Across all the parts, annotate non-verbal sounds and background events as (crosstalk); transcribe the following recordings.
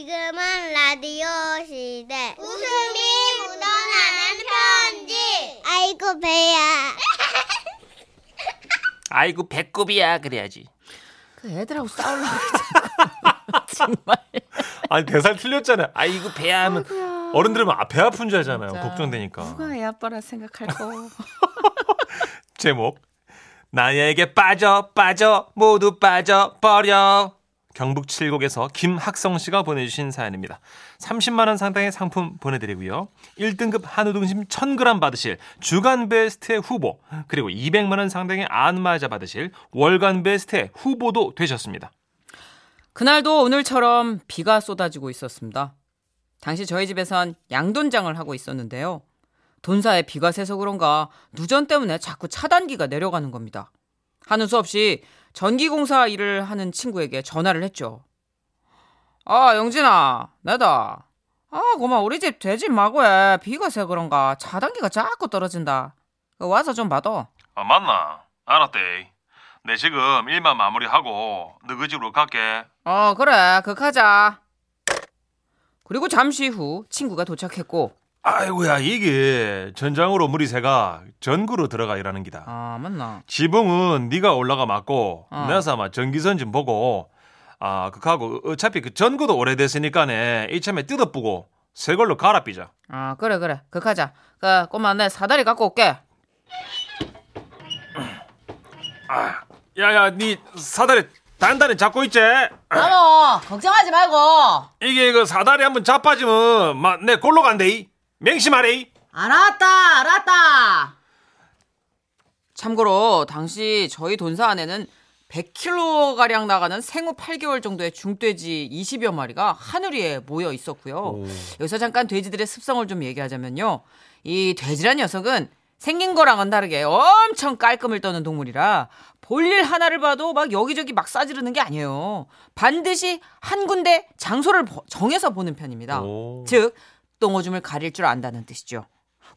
지금은 라디오 시대. 웃음이 묻어나는 편지. 아이고, 배야. (laughs) 아이고 배꼽이야 그래야지. 그 애들하고 싸우려고. 정말. (laughs) 아니 대사를 틀렸잖아요. 아이고 배야 하면 어른들은 아, 배 아픈 줄 알잖아요. 진짜. 걱정되니까. 누가 애 아빠라 생각할 거. (laughs) 제목 나에게 빠져 빠져 모두 빠져 버려 경북 칠곡에서 김학성 씨가 보내주신 사연입니다. 30만 원 상당의 상품 보내드리고요. 1등급 한우 등심 1000g 받으실 주간 베스트 후보 그리고 200만 원 상당의 안마자 받으실 월간 베스트 후보도 되셨습니다. 그날도 오늘처럼 비가 쏟아지고 있었습니다. 당시 저희 집에선 양돈장을 하고 있었는데요. 돈사에 비가 새서 그런가 누전 때문에 자꾸 차단기가 내려가는 겁니다. 하는 수 없이 전기공사 일을 하는 친구에게 전화를 했죠. 아, 영진아, 내다. 아, 고마 우리 집 돼지 마구에 비가 새 그런가 차단기가 자꾸 떨어진다. 그 와서 좀 봐도. 아 맞나? 알았대. 내 지금 일만 마무리하고 너희 집으로 갈게. 어, 그래, 극하자. 그리고 잠시 후 친구가 도착했고, 아이고야 이게 전장으로 물이 새가 전구로 들어가 일하는 기다. 아, 맞나? 지붕은 네가 올라가 맞고 어. 내가 아마 전기선 좀 보고 아 그하고 어차피 그 전구도 오래됐으니까네 이참에 뜯어뿌고 새 걸로 갈아 삐자. 아, 그래, 그래, 극하자. 그, 꼬마, 내 사다리 갖고 올게. 야야 네 사다리 단단히 잡고 있지? 어머, 걱정하지 말고. 이게 그 사다리 한번 자빠지면 막 내 골로 간대. 맹심하래. 알았다, 알았다. 참고로 당시 저희 돈사 안에는 100kg 가량 나가는 생후 8개월 정도의 중돼지 20여 마리가 하늘위에 모여 있었고요. 여기서 잠깐 돼지들의 습성을 좀 얘기하자면요. 이 돼지란 녀석은 생긴 거랑은 다르게 엄청 깔끔을 떠는 동물이라 볼일 하나를 봐도 막 여기저기 막 싸지르는 게 아니에요. 반드시 한 군데 장소를 버- 정해서 보는 편입니다. 오. 즉 똥오줌을 가릴 줄 안다는 뜻이죠.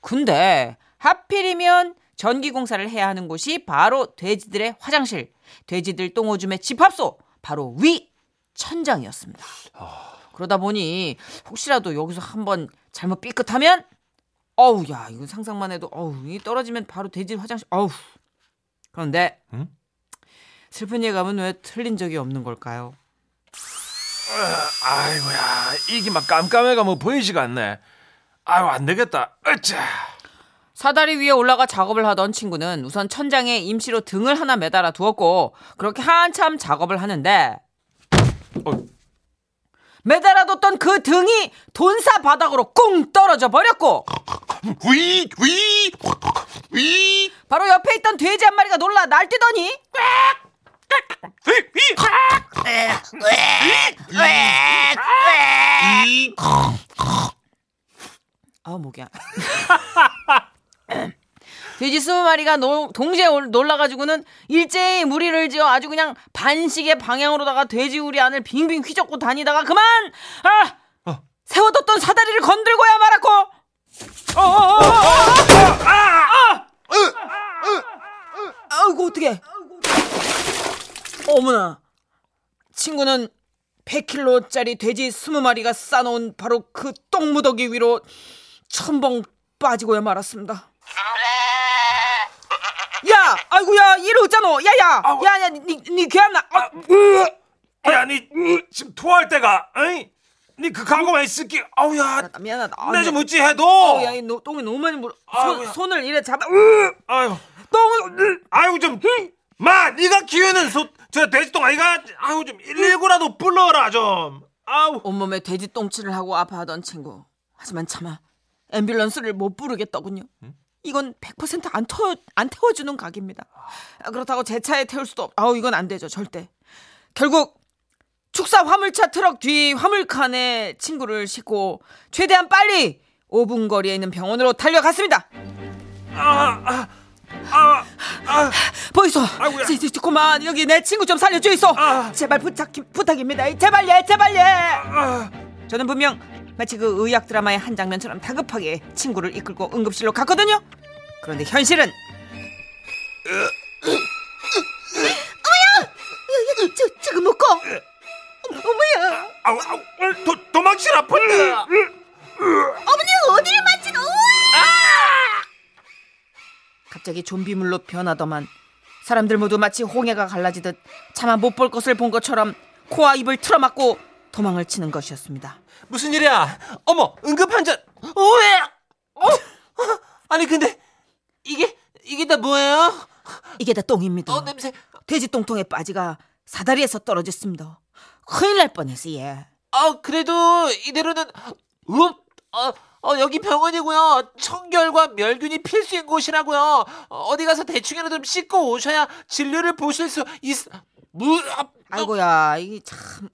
근데 하필이면 전기 공사를 해야 하는 곳이 바로 돼지들의 화장실, 돼지들 똥오줌의 집합소, 바로 위 천장이었습니다. 그러다 보니 혹시라도 여기서 한번 잘못 삐끗하면 어우 야 이거 상상만 해도 어우 이 떨어지면 바로 돼지 화장실 어우 그런데 응? 슬픈 예감은 왜 틀린 적이 없는 걸까요? 아이고야 이게 막 깜깜해가 뭐 보이지가 않네. 아유 안 되겠다. 으짜. 사다리 위에 올라가 작업을 하던 친구는 우선 천장에 임시로 등을 하나 매달아 두었고 그렇게 한참 작업을 하는데 어. 매달아뒀던 그 등이 돈사 바닥으로 꿍 떨어져 버렸고 위, 위, 위, 바로 옆에 있던 돼지 한 마리가 놀라 날뛰더니. 위. 아 목이야 돼지 스무 마리가 노- 동시에 올- 놀라가지고는 일제히 무리를 지어 아주 그냥 반시계 방향으로다가 돼지 우리 안을 빙빙 휘젓고 다니다가 그만 아 어. 세워뒀던 사다리를 건들고야 말았고 어, 어, 어, 어, 어, 아이고 어떡해 어머나 친구는 100kg짜리 돼지 20마리가 싸놓은 바로 그 똥무더기 위로 첨벙 빠지고야 말았습니다. 야, 아이고야, 이리 어쩌노? 야야, 야야, 니니 귀한나? 아, 야, 니 지금 토할 때가, 어이? 니그 광고만 있을게. 아우야, 미안하다. 아, 내좀 네. 어찌 해도. 어, 야, 이 노- 똥이 너무 많이 물어. 아이고야. 손, 손을 이래 잡아. 아유, 똥을. 아유 좀, 마, 네가 키우는 소, 저 돼지똥 아이가, 아유 좀 119라도 불러라 좀. 아우. 온몸에 돼지 똥칠을 하고 아파하던 친구. 하지만 차마 앰뷸런스를 못 부르겠더군요. 이건 100%안 태워, 안 태워주는 각입니다. 아, 그렇다고 제 차에 태울 수도 없. 아우 이건 안 되죠 절대. 결국 축사 화물차 트럭 뒤 화물칸에 친구를 싣고 최대한 빨리 5분 거리에 있는 병원으로 달려갔습니다. 아, 아, 아, 아, 보이소. 지- 그만 여기 내 친구 좀 살려주이소. 아. 제발 부탁 부탁입니다. 제발 예, 제발 예. 아. 저는 분명 마치 그 의학 드라마의 한 장면처럼 다급하게 친구를 이끌고 응급실로 갔거든요. 그런데 현실은 어머야, 저 지금 먹고 어머야. 아우 아우 도, 도망치라 펀드. 어머니 어디를 만지노? 갑자기 좀비물로 변하더만 사람들 모두 마치 홍해가 갈라지듯 차마 못 볼 것을 본 것처럼 코와 입을 틀어막고 도망을 치는 것이었습니다. 무슨 일이야? 어머, 응급 환자. 어, 왜? 어? 아니 근데 이게 이게 다 뭐예요? 이게 다 똥입니다. 어 냄새. 돼지 똥통의 빠지가 사다리에서 떨어졌습니다. 큰일 날 뻔했어 얘. 아 그래도 이대로는 읍. 어, 어 여기 병원이고요. 청결과 멸균이 필수인 곳이라고요. 어, 어디 가서 대충이라도 좀 씻고 오셔야 진료를 보실 수 있. 무. 아, 아이고야 이게 참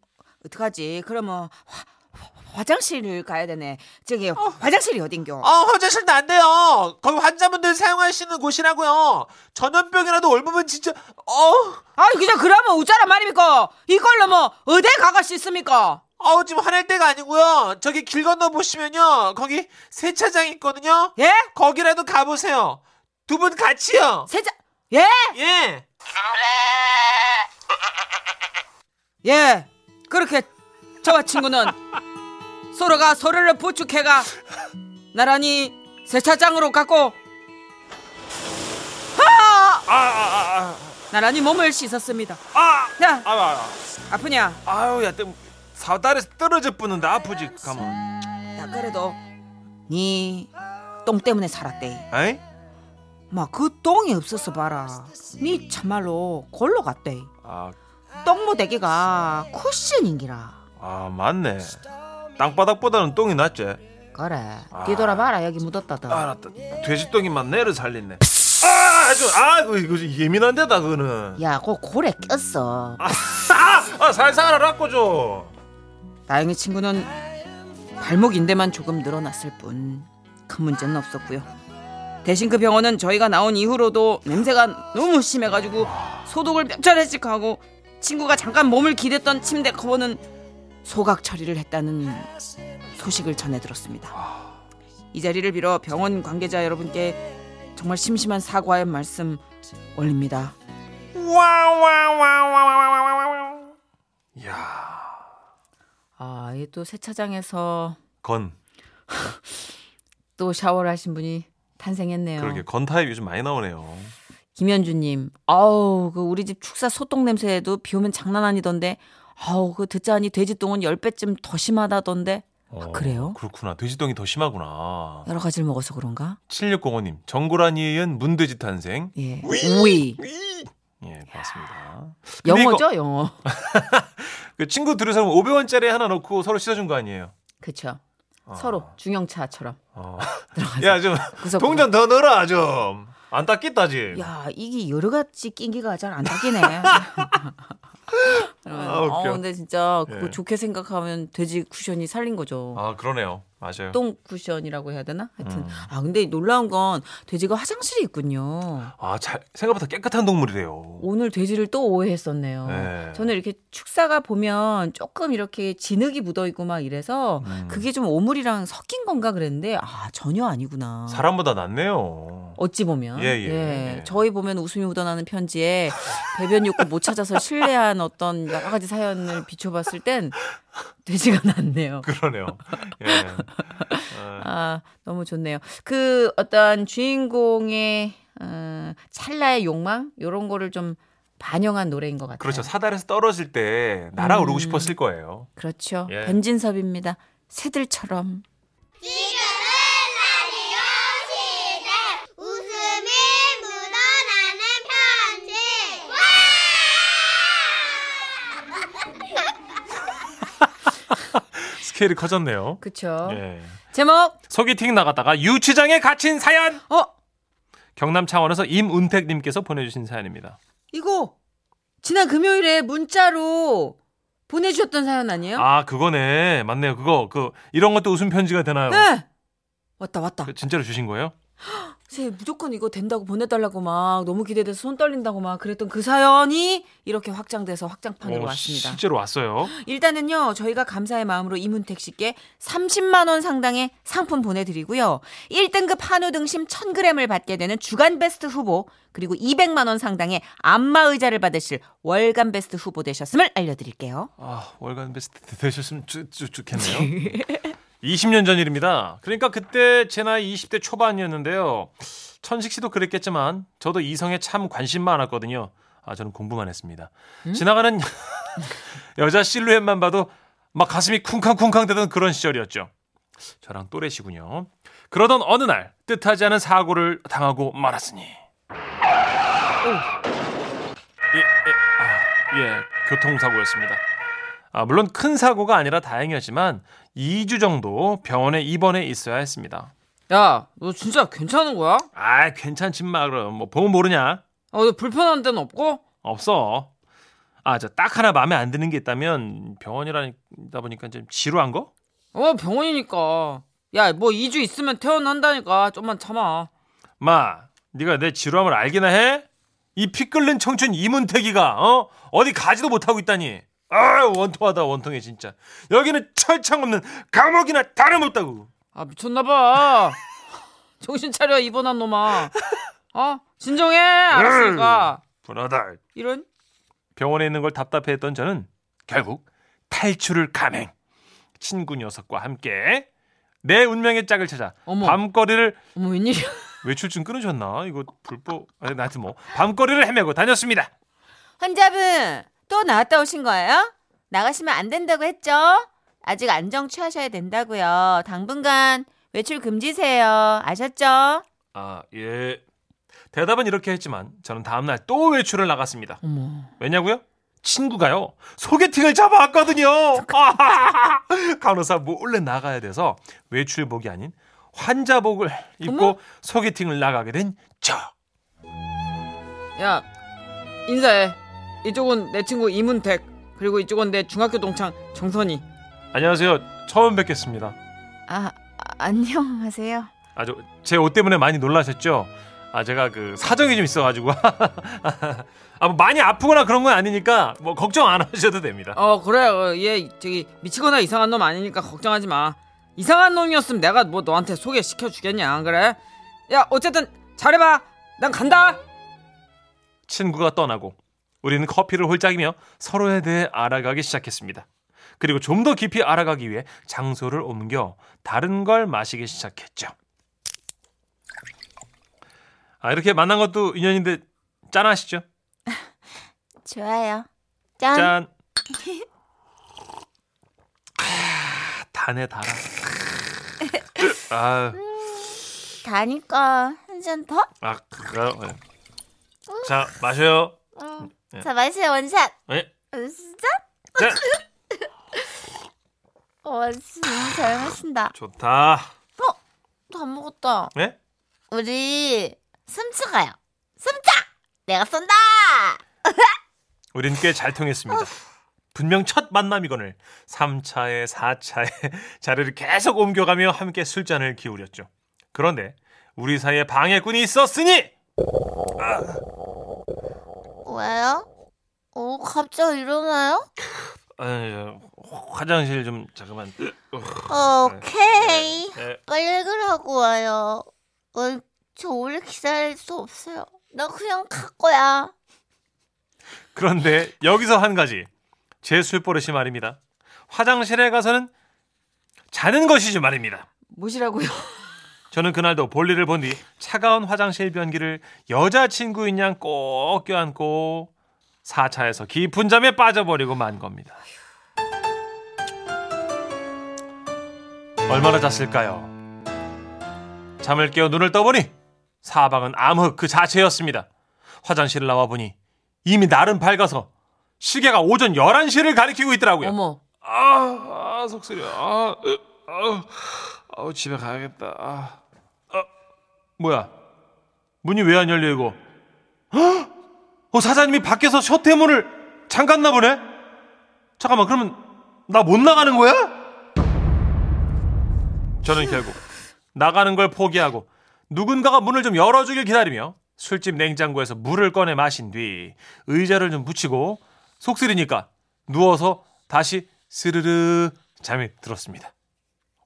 어떡하지? 그러면 화, 화장실을 가야 되네. 저기 화장실이 어딘겨? 아 화장실도 안 돼요. 거기 환자분들 사용하시는 곳이라고요. 전염병이라도 옮으면 진짜 어. 아이 그냥 그러면 어쩌란 말입니까? 이걸로 뭐 어디 가가 씻습니까? 아우 지금 화낼 때가 아니고요. 저기 길 건너 보시면요. 거기 세차장 있거든요. 예? 거기라도 가보세요. 두 분 같이요. 세자 예? 예. (laughs) 예. 그렇게 저와 친구는 서로가 서로를 부축해가 나란히 세차장으로 갔고 아! 아, 아, 나란히 몸을 씻었습니다. 아, 야, 아, 아, 아프냐? 아, 아유, 야, 또 사다리에서 떨어져 뿌는데 아프지, 가만. 야, 그래도 니 똥 때문에 살았대. 에이? 막그 똥이 없었어 봐라. 니 참말로 골로 갔대. 아, 똥무대기가 쿠션인기라. 아, 맞네. 땅바닥보다는 똥이 낫지. 그래. 뒤돌아봐라 여기 묻었다더. 알았다. 돼지똥이 맞네를 살렸네. 아, 아주, 아, 이거, 이거 예민한 데다, 그거는. 야, 그 골에 꼈어. 아, 아, 살살 알았고 줘. 다행히 친구는 발목 인대만 조금 늘어났을 뿐 큰 문제는 없었고요. 대신 그 병원은 저희가 나온 이후로도 냄새가 너무 심해가지고 소독을 몇 차례씩 하고 친구가 잠깐 몸을 기댔던 침대 커버는 소각 처리를 했다는 소식을 전해 들었습니다. 이 자리를 빌어 병원 관계자 여러분께 정말 심심한 사과의 말씀 올립니다. 야, 아, 이또 세차장에서 건. (laughs) 또 샤워를 하신 분이 탄생했네요. 그러게 건 타입 요즘 많이 나오네요. 김현주님, 아우 그 우리 집 축사 소똥 냄새도 비 오면 장난 아니던데, 아우 그 듣자니 돼지똥은 열 배쯤 더 심하다던데. 아, 그래요? 그렇구나. 돼지똥이 더 심하구나. 여러 가지를 먹어서 그런가? 7605님, 정고라니에 의한 문돼지 탄생. 예, 위 예, 맞습니다. 영어죠, 영어. (laughs) 그 친구 들으서는 500원짜리 하나 넣고 서로 씻어준 거 아니에요? 그렇죠. 어. 서로 중형차처럼. 어. 들어가서. 야, 좀 구석구석. 동전 더 넣어라 좀. 안 닦겠다 지. 야, 이게 여러 가지 낀기가 잘 안 닦이네. (laughs) 아. 어, 근데 진짜 그거 예. 좋게 생각하면 돼지 쿠션이 살린 거죠. 아, 그러네요. 맞아요. 똥 쿠션이라고 해야 되나? 하여튼 음. 아 근데 놀라운 건 돼지가 화장실이 있군요. 아, 잘 생각보다 깨끗한 동물이래요. 오늘 돼지를 또 오해했었네요. 네. 저는 이렇게 축사가 보면 조금 이렇게 진흙이 묻어 있고 막 이래서 음. 그게 좀 오물이랑 섞인 건가 그랬는데 아 전혀 아니구나. 사람보다 낫네요. 어찌 보면 예, 예, 예. 저희 보면 웃음이 묻어나는 편지에 배변 욕구 못 찾아서 신뢰한 어떤 여러 가지 사연을 비춰봤을 땐 (laughs) 돼지가 낫네요. 그러네요. (laughs) 예. 어, 아, 너무 좋네요. 그 어떤 주인공의 어, 찰나의 욕망 이런 거를 좀 반영한 노래인 것 같아요. 그렇죠. 사달에서 떨어질 때 날아오르고 음. 싶었을 거예요. 그렇죠. 예. 변진섭입니다. 새들처럼. 지금은 라디오 시대 웃음이 묻어나는 편지 스케일이 커졌네요. 그렇죠. 예. 제목 소개팅 나갔다가 유치장에 갇힌 사연. 어 경남 창원에서 임운택님께서 보내주신 사연입니다. 이거 지난 금요일에 문자로 보내주셨던 사연 아니에요? 아 그거네 맞네요. 그거 그 이런 것도 웃음 편지가 되나요? 네. 왔다 왔다. 그 진짜로 주신 거예요? 쟤 무조건 이거 된다고 보내달라고 막 너무 기대돼서 손 떨린다고 막 그랬던 그 사연이 이렇게 확장돼서 확장판으로 어, 왔습니다. 실제로 왔어요. 일단은요, 저희가 감사의 마음으로 이문택 씨께 30만 원 상당의 상품 보내드리고요. 1등급 한우 등심 1000g을 받게 되는 주간 베스트 후보, 그리고 200만 원 상당의 안마 의자를 받으실 월간 베스트 후보 되셨음을 알려드릴게요. 아, 월간 베스트 되셨으면 좋, 좋, 좋겠네요. (laughs) 20년 전 일입니다. 그러니까 그때 제 나이 20대 초반이었는데요. 천식 씨도 그랬겠지만 저도 이성에 참 관심 많았거든요. 아, 저는 공부만 했습니다. 지나가는 (laughs) 여자 실루엣만 봐도 막 가슴이 쿵쾅쿵쾅 되던 그런 시절이었죠. 저랑 또래시군요. 그러던 어느 날 뜻하지 않은 사고를 당하고 말았으니. 예, 예, 아, 예, 교통사고였습니다. 아, 물론 큰 사고가 아니라 다행이었지만 2주 정도 병원에 입원해 있어야 했습니다. 야, 너 진짜 괜찮은 거야? 아, 괜찮지 마 그럼. 뭐 보면 모르냐? 어, 너 불편한 데는 없고? 없어. 아, 저 딱 하나 마음에 안 드는 게 있다면 병원이라다 보니까 좀 지루한 거? 어, 병원이니까. 야, 뭐 2주 있으면 퇴원한다니까. 좀만 참아. 마, 네가 내 지루함을 알기나 해? 이 피 끓는 청춘 이문택이가 어 어디 가지도 못하고 있다니. 아, 원통하다 원통해 진짜. 여기는 철창 없는 감옥이나 다름없다고. 아, 미쳤나봐. (laughs) 정신 차려, 입원한 놈아. 어? 진정해! 알았으니까. 분하다. 이런? 병원에 있는 걸 답답해했던 저는 결국 탈출을 감행. 친구 녀석과 함께 내 운명의 짝을 찾아 어머. 밤거리를 어머, 웬일이야. 외출증 끊으셨나? 이거 불법 아니 나한테 뭐 밤거리를 헤매고 다녔습니다. 환자분 또 나왔다 오신 거예요? 나가시면 안 된다고 했죠? 아직 안정 취하셔야 된다고요. 당분간 외출 금지세요. 아셨죠? 아 예. 대답은 이렇게 했지만 저는 다음 날 또 외출을 나갔습니다. 어머. 왜냐고요? 친구가요 소개팅을 잡아왔거든요. (laughs) 간호사 몰래 나가야 돼서 외출복이 아닌 환자복을 입고 어머. 소개팅을 나가게 된 저. 야, 인사해. 이쪽은 내 친구 이문택. 그리고 이쪽은 내 중학교 동창 정선이. 안녕하세요. 처음 뵙겠습니다. 아, 아, 안녕하세요. 아주 제 옷 때문에 많이 놀라셨죠? 아 제가 그 사정이 좀 있어가지고 (laughs) 아, 뭐 많이 아프거나 그런 건 아니니까 뭐 걱정 안 하셔도 됩니다. 어, 그래. 어, 얘 저기 미치거나 이상한 놈 아니니까 걱정하지 마. 이상한 놈이었으면 내가 뭐 너한테 소개시켜 주겠냐, 안 그래? 야, 어쨌든 잘해봐. 난 간다. 친구가 떠나고 우리는 커피를 홀짝이며 서로에 대해 알아가기 시작했습니다. 그리고 좀 더 깊이 알아가기 위해 장소를 옮겨 다른 걸 마시기 시작했죠. 아 이렇게 만난 것도 인연인데 짠하시죠? (laughs) 좋아요. 짠. 짠. (laughs) (laughs) 아, 다네 달아. 아, 가니까 한 잔 더? 아 그래요. 네. 자 마셔요. 응. 네. 자, 마세요. 원샷. 네. 진짜? 자, (laughs) 와, 진짜 잘 마신다. 좋다. 또안 먹었다. 네? 우리 숨차 가요. 숨차! 내가 쏜다! (laughs) 우린 꽤 잘 통했습니다. 분명 첫 만남이거늘 3차에 4차에 (laughs) 자리를 계속 옮겨가며 함께 술잔을 기울였죠. 그런데 우리 사이에 방해꾼이 있었으니 왜요? 어, 갑자기 일어나요? 아니, 저, 화장실 좀 잠깐만. 오케이. 네. 빨리 가라고 와요. 어, 저 오래 기다릴 수 없어요. 나 그냥 갈 거야. 그런데 여기서 한 가지 제 술버릇이 말입니다. 화장실에 가서는 자는 것이지 말입니다. 뭐시라고요? 저는 그날도 볼일을 본 뒤 차가운 화장실 변기를 여자친구인 양 꼭 껴안고 4차에서 깊은 잠에 빠져버리고 만 겁니다. 얼마나 잤을까요? 잠을 깨어 눈을 떠보니 사방은 암흑 그 자체였습니다. 화장실을 나와보니 이미 날은 밝아서 시계가 오전 11시를 가리키고 있더라고요. 어머. 아, 아 속쓰려. 아, 으, 아우, 아우, 집에 가야겠다. 아, 아, 뭐야? 문이 왜 안 열려 이거? 헉! 어, 사장님이 밖에서 셔태문을 잠갔나 보네. 잠깐만, 그러면 나 못 나가는 거야? 저는 결국 나가는 걸 포기하고 누군가가 문을 좀 열어주길 기다리며 술집 냉장고에서 물을 꺼내 마신 뒤 의자를 좀 붙이고 속 쓰리니까 누워서 다시 스르르 잠이 들었습니다.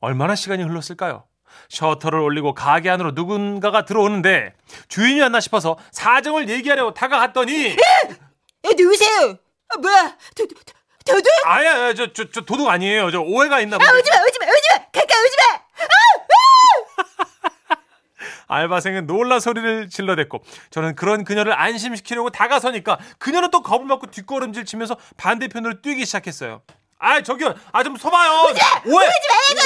얼마나 시간이 흘렀을까요? 셔터를 올리고 가게 안으로 누군가가 들어오는데 주인이 왔나 싶어서 사정을 얘기하려고 다가갔더니 야, 누구세요? 아, 뭐야? 도, 도, 도, 도둑? 아야, 저, 저, 저 도둑 아니에요. 저 오해가 있나 보네. 오지 마, 오지 마, 오지 마! 가까이 오지 마! 알바생은 놀라 소리를 질러댔고 저는 그런 그녀를 안심시키려고 다가서니까 그녀는 또 겁을 먹고 뒷걸음질 치면서 반대편으로 뛰기 시작했어요. 아 저기요, 아 좀 서봐요. 오해,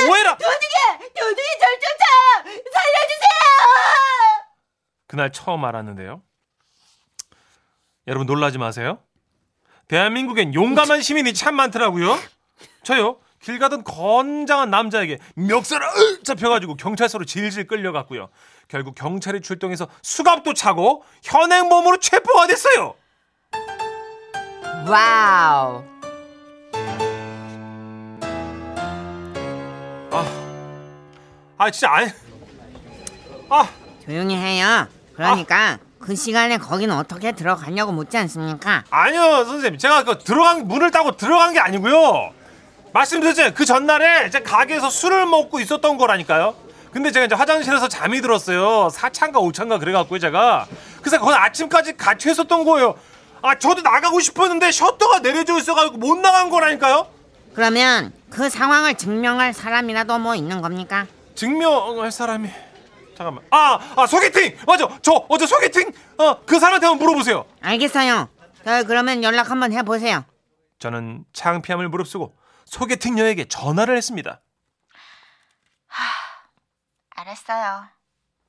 오해라. 도둑이 절 쫓아! 살려주세요! 그날 처음 알았는데요. 여러분 놀라지 마세요. 대한민국엔 용감한 시민이 참 많더라고요. 저요 길 가던 건장한 남자에게 멱살을 으! 잡혀가지고 경찰서로 질질 끌려갔고요. 결국 경찰이 출동해서 수갑도 차고 현행범으로 체포가 됐어요. 와우. 아 진짜 아니. 아. 조용히 해요. 그러니까 그 시간에 거기는 어떻게 들어가냐고 묻지 않습니까? 아니요 선생님. 제가 그 들어간 문을 따고 들어간 게 아니고요. 말씀드렸잖아요. 그 전날에 제 가게에서 술을 먹고 있었던 거라니까요. 근데 제가 이제 화장실에서 잠이 들었어요. 4차인가 5차인가 그래갖고요 제가. 그래서 거기 아침까지 같이 했었던 거예요. 아 저도 나가고 싶었는데 셔터가 내려져 있어가지고 못 나간 거라니까요. 그러면 그 상황을 증명할 사람이라도 뭐 있는 겁니까? 증명할 사람이 잠깐만 아, 아 소개팅 맞아 저 어제 소개팅 어그 사람한테 한번 물어보세요 알겠어요. 자, 그러면 연락 한번 해보세요. 저는 창피함을 무릅쓰고 소개팅녀에게 전화를 했습니다 알았어요.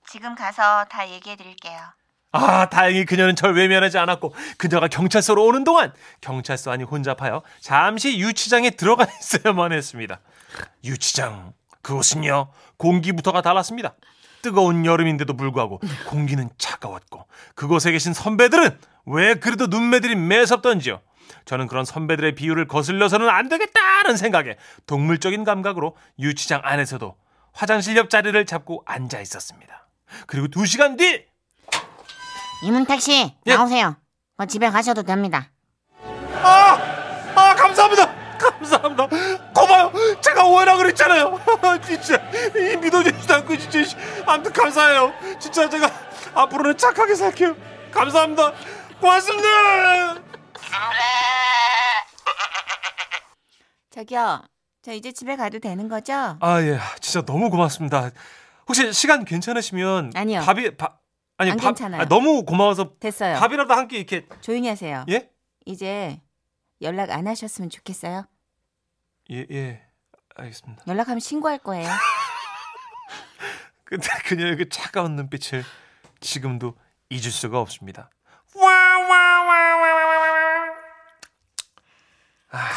지금 가서 다 얘기해 드릴게요. 아, 다행히 그녀는 절 외면하지 않았고 그녀가 경찰서로 오는 동안 경찰서 안이 혼잡하여 잠시 유치장에 들어가 있어야만 했습니다. 유치장 그곳은요 공기부터가 달랐습니다. 뜨거운 여름인데도 불구하고 공기는 차가웠고 그곳에 계신 선배들은 왜 그래도 눈매들이 매섭던지요. 저는 그런 선배들의 비유를 거슬려서는 안 되겠다는 생각에 동물적인 감각으로 유치장 안에서도 화장실 옆 자리를 잡고 앉아 있었습니다. 그리고 두 시간 뒤 이문택 씨, 예. 나오세요. 뭐 집에 가셔도 됩니다. 아, 아 감사합니다. 감사합니다. 고마요. 제가 오해라 그랬잖아요. (laughs) 진짜 이 믿어주지도 않고 진짜 씨. 아무튼 감사해요. 진짜 제가 앞으로는 착하게 살게요. 감사합니다. 고맙습니다. (laughs) 저기요. 저 이제 집에 가도 되는 거죠? 아 예, 진짜 너무 고맙습니다. 혹시 시간 괜찮으시면 아니요. 밥이 밥 아니 안 밥 괜찮아요. 아, 너무 고마워서 됐어요. 밥이라도 한 끼 이렇게 조용히 하세요. 예? 이제 연락 안 하셨으면 좋겠어요. 예, 예. 알겠습니다. 연락하면 신고할 거예요. (laughs) 근데 그녀의 그 차가운 눈빛을 지금도 잊을 수가 없습니다.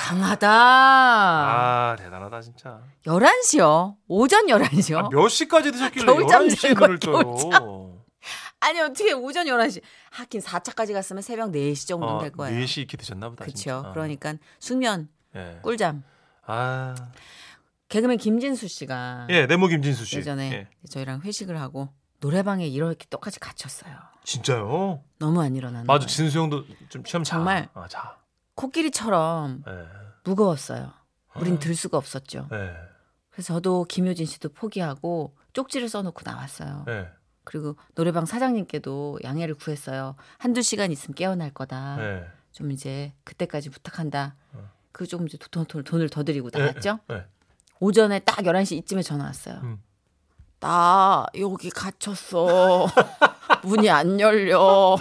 강하다. 아 대단하다 진짜. 11시요. 오전 11시요. 아, 몇 시까지 드셨길래 겨울잠 11시에 잔 걸, 눈을 떠요. 아니 어떻게 오전 11시 하긴 4차까지 갔으면 새벽 4시 정도 어, 될 거예요. 4시 이렇게 드셨나 보다. 그렇죠. 그러니까 숙면, 예. 꿀잠. 아. 개그맨 김진수 씨가 예, 네모 김진수 씨. 예전에 예. 저희랑 회식을 하고 노래방에 이렇게 똑같이 갇혔어요. 진짜요? 너무 안 일어나는 맞아. 거예요. 진수 형도 좀 시험 자. 정말. 아, 자. 코끼리처럼 예. 무거웠어요. 우린 들 수가 없었죠. 예. 그래서 저도 김효진 씨도 포기하고 쪽지를 써놓고 나왔어요. 예. 그리고 노래방 사장님께도 양해를 구했어요. 한두 시간 있으면 깨어날 거다. 예. 좀 이제 그때까지 부탁한다. 어. 그 조금 이제 돈, 돈, 돈을 더 드리고 나갔죠. 예. 오전에 딱 11시 이쯤에 전화 왔어요. 음. 나 여기 갇혔어. (laughs) 문이 안 열려.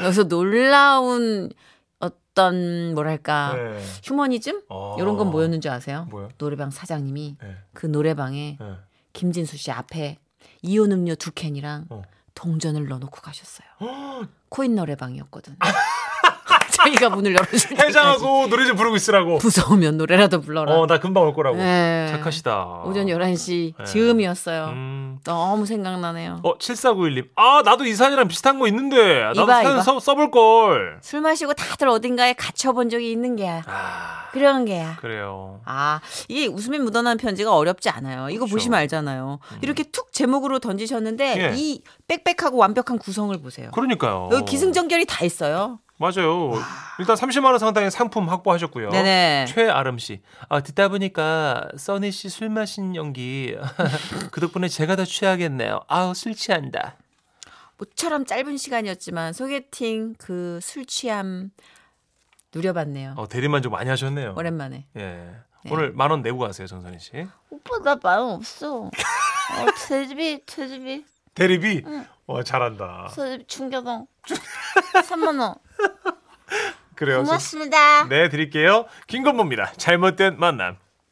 여기서 놀라운 어떤 뭐랄까 예. 휴머니즘 어. 이런 건 뭐였는지 아세요? 뭐요? 노래방 사장님이 예. 그 노래방에 예. 김진수 씨 앞에 이온 음료 두 캔이랑 어. 동전을 넣어놓고 가셨어요. 코인 노래방이었거든. (laughs) 자기가 문을 열어줄 때까지. (laughs) 해장하고 노래 좀 부르고 있으라고. 무서우면 노래라도 불러라. 어, 나 금방 올 거라고. 네. 착하시다. 오전 11시 네. 즈음이었어요. 음. 너무 생각나네요. 어, 7491님. 아, 나도 이 사연이랑 비슷한 거 있는데. 나도 이봐, 사연 이봐. 써, 써볼 걸. 술 마시고 다들 어딘가에 갇혀본 적이 있는 게야. 아, 그런 게야. 그래요. 아, 이게 웃음이 묻어나는 편지가 어렵지 않아요. 이거 그렇죠. 보시면 알잖아요. 이렇게 툭 제목으로 던지셨는데 예. 이 빽빽하고 완벽한 구성을 보세요. 그러니까요. 여기 기승전결이 다 있어요. 맞아요. 일단 30만 원 상당의 상품 확보하셨고요. 네네. 최아름 씨. 아, 듣다 보니까 써니 씨 술 마신 연기 (laughs) 그 덕분에 제가 더 취하겠네요. 아우 술 취한다. 모처럼 짧은 시간이었지만 소개팅 그 술 취함 누려봤네요. 어, 대리만 좀 많이 하셨네요. 오랜만에. 예. 네. 오늘 만 원 내고 가세요, 정선희 씨. 오빠 나 마음 없어. 어, 퇴집이 퇴집이 대리비. 와 잘한다. 퇴집 충격은 3만 원. 그래요. 고맙습니다. 네, 드릴게요. 김건모입니다. 잘못된 만남.